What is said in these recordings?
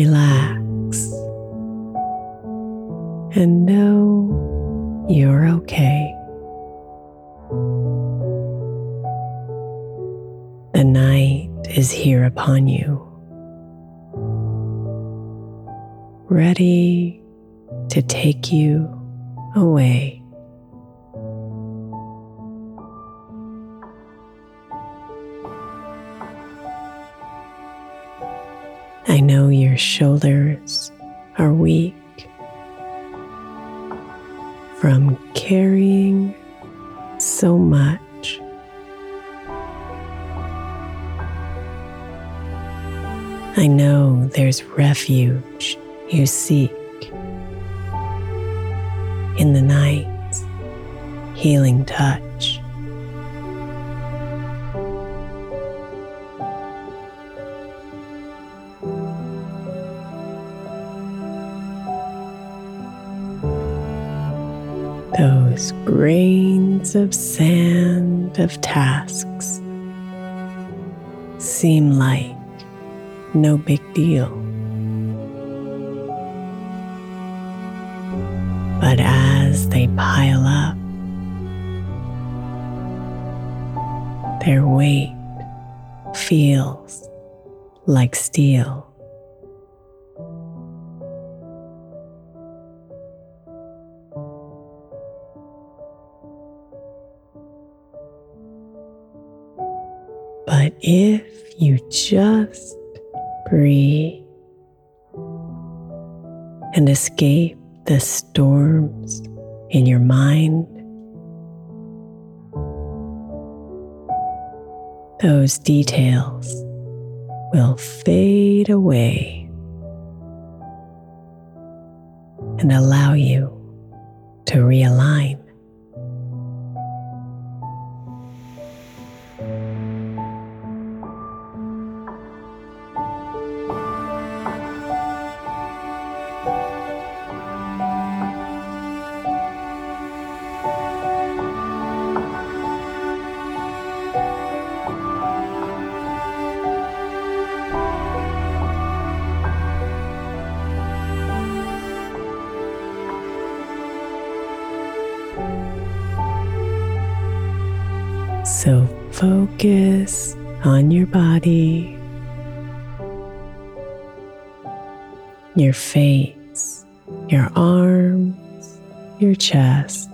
Relax, and know you're okay. The night is here upon you, ready to take you away. Shoulders are weak from carrying so much. I know there's refuge you seek in the night's healing touch. Those grains of sand of tasks seem like no big deal. But as they pile up, their weight feels like steel. Just breathe and escape the storms in your mind, those details will fade away and allow you to realign. So focus on your body, your face, your arms, your chest.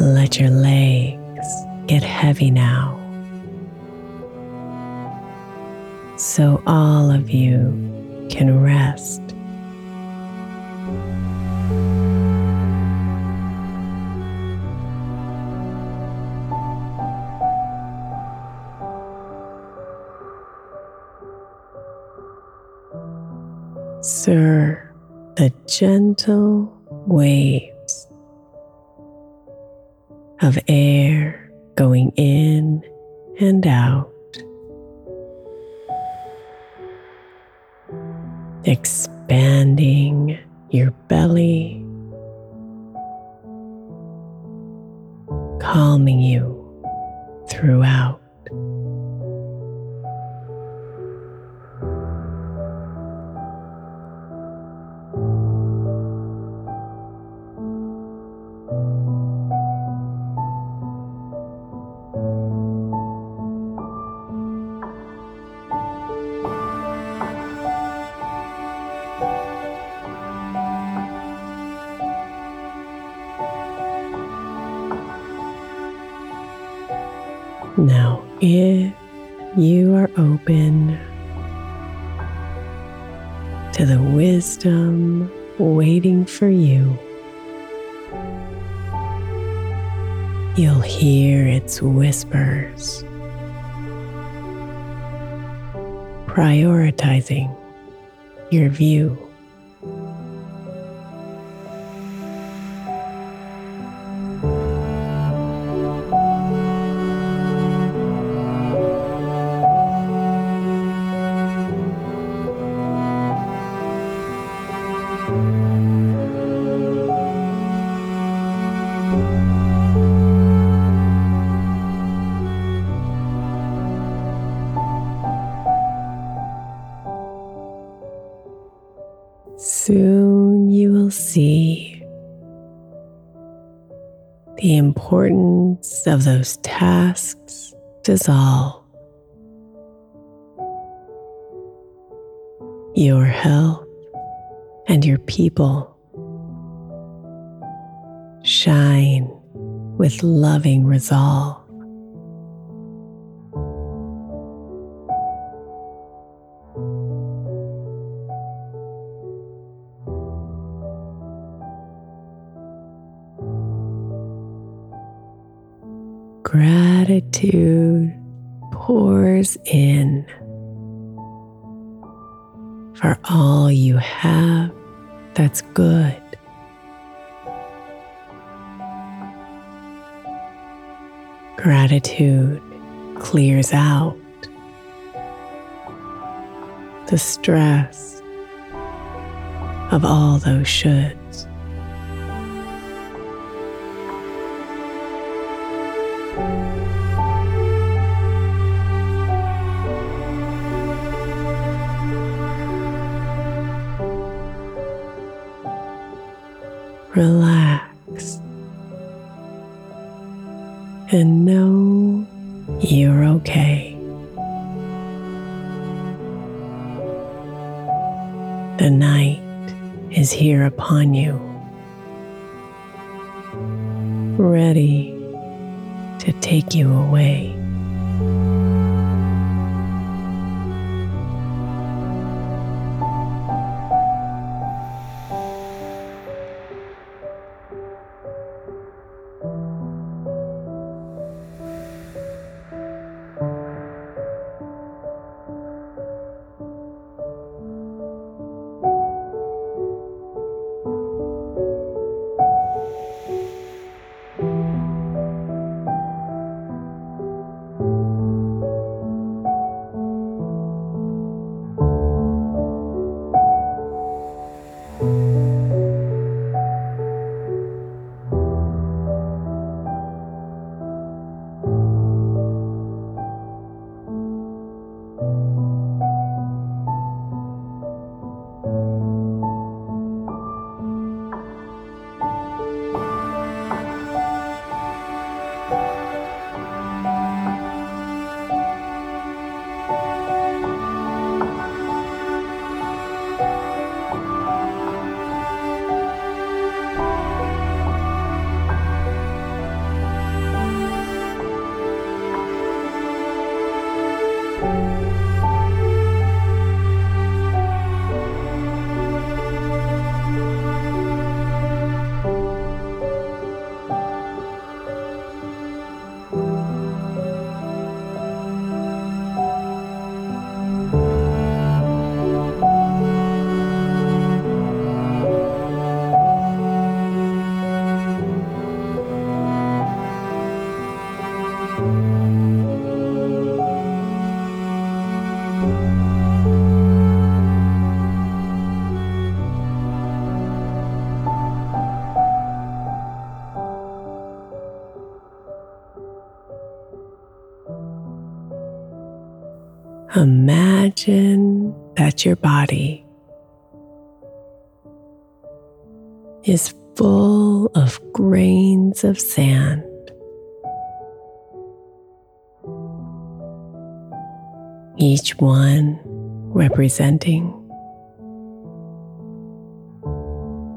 Let your legs get heavy now. So all of you can rest Sir, the gentle waves of air going in and out. expanding your belly, calming you throughout. Now, if you are open to the wisdom waiting for you, you'll hear its whispers, prioritizing your view. The importance of those tasks dissolve. Your health and your people shine with loving resolve. Gratitude pours in for all you have that's good. Gratitude clears out the stress of all those shoulds. And know you're okay. The night is here upon you, ready to take you away. Imagine that your body is full of grains of sand. Each one representing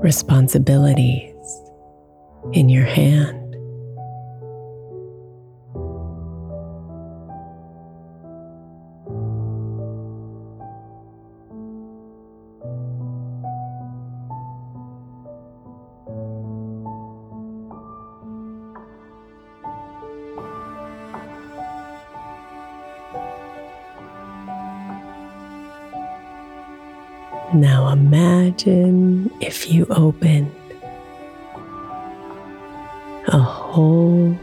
responsibilities in your hand. Imagine if you opened a hole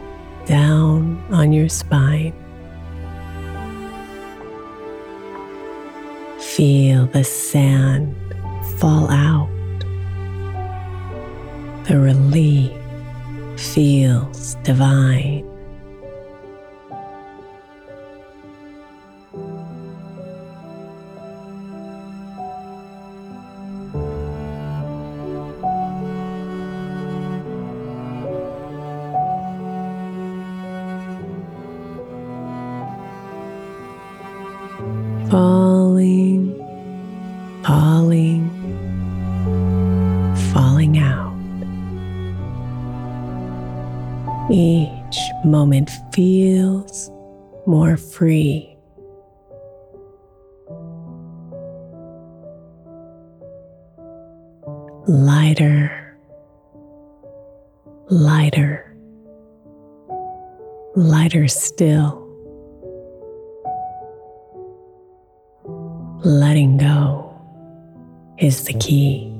down on your spine. Feel the sand fall out. The relief feels divine. Each moment feels more free. Lighter, lighter, lighter still. letting go is the key.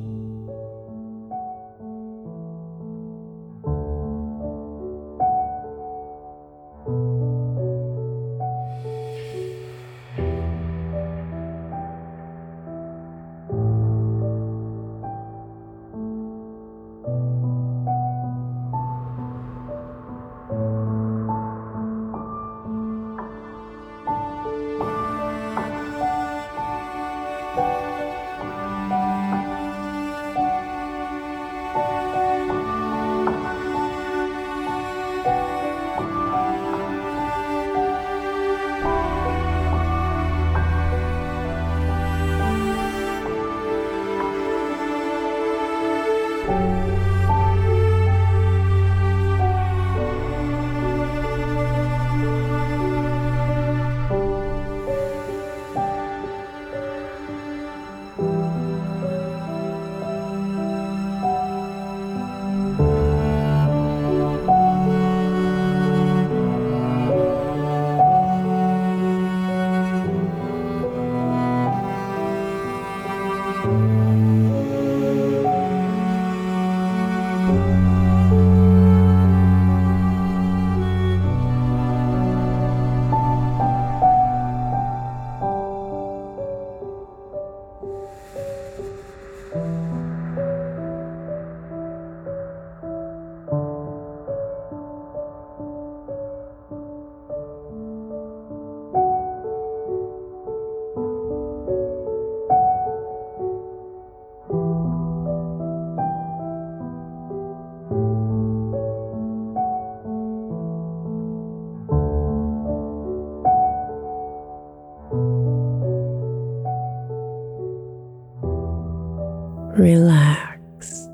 Relax,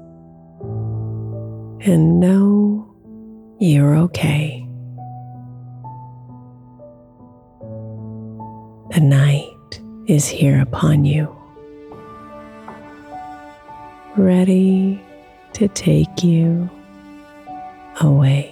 and know you're okay. The night is here upon you, ready to take you away.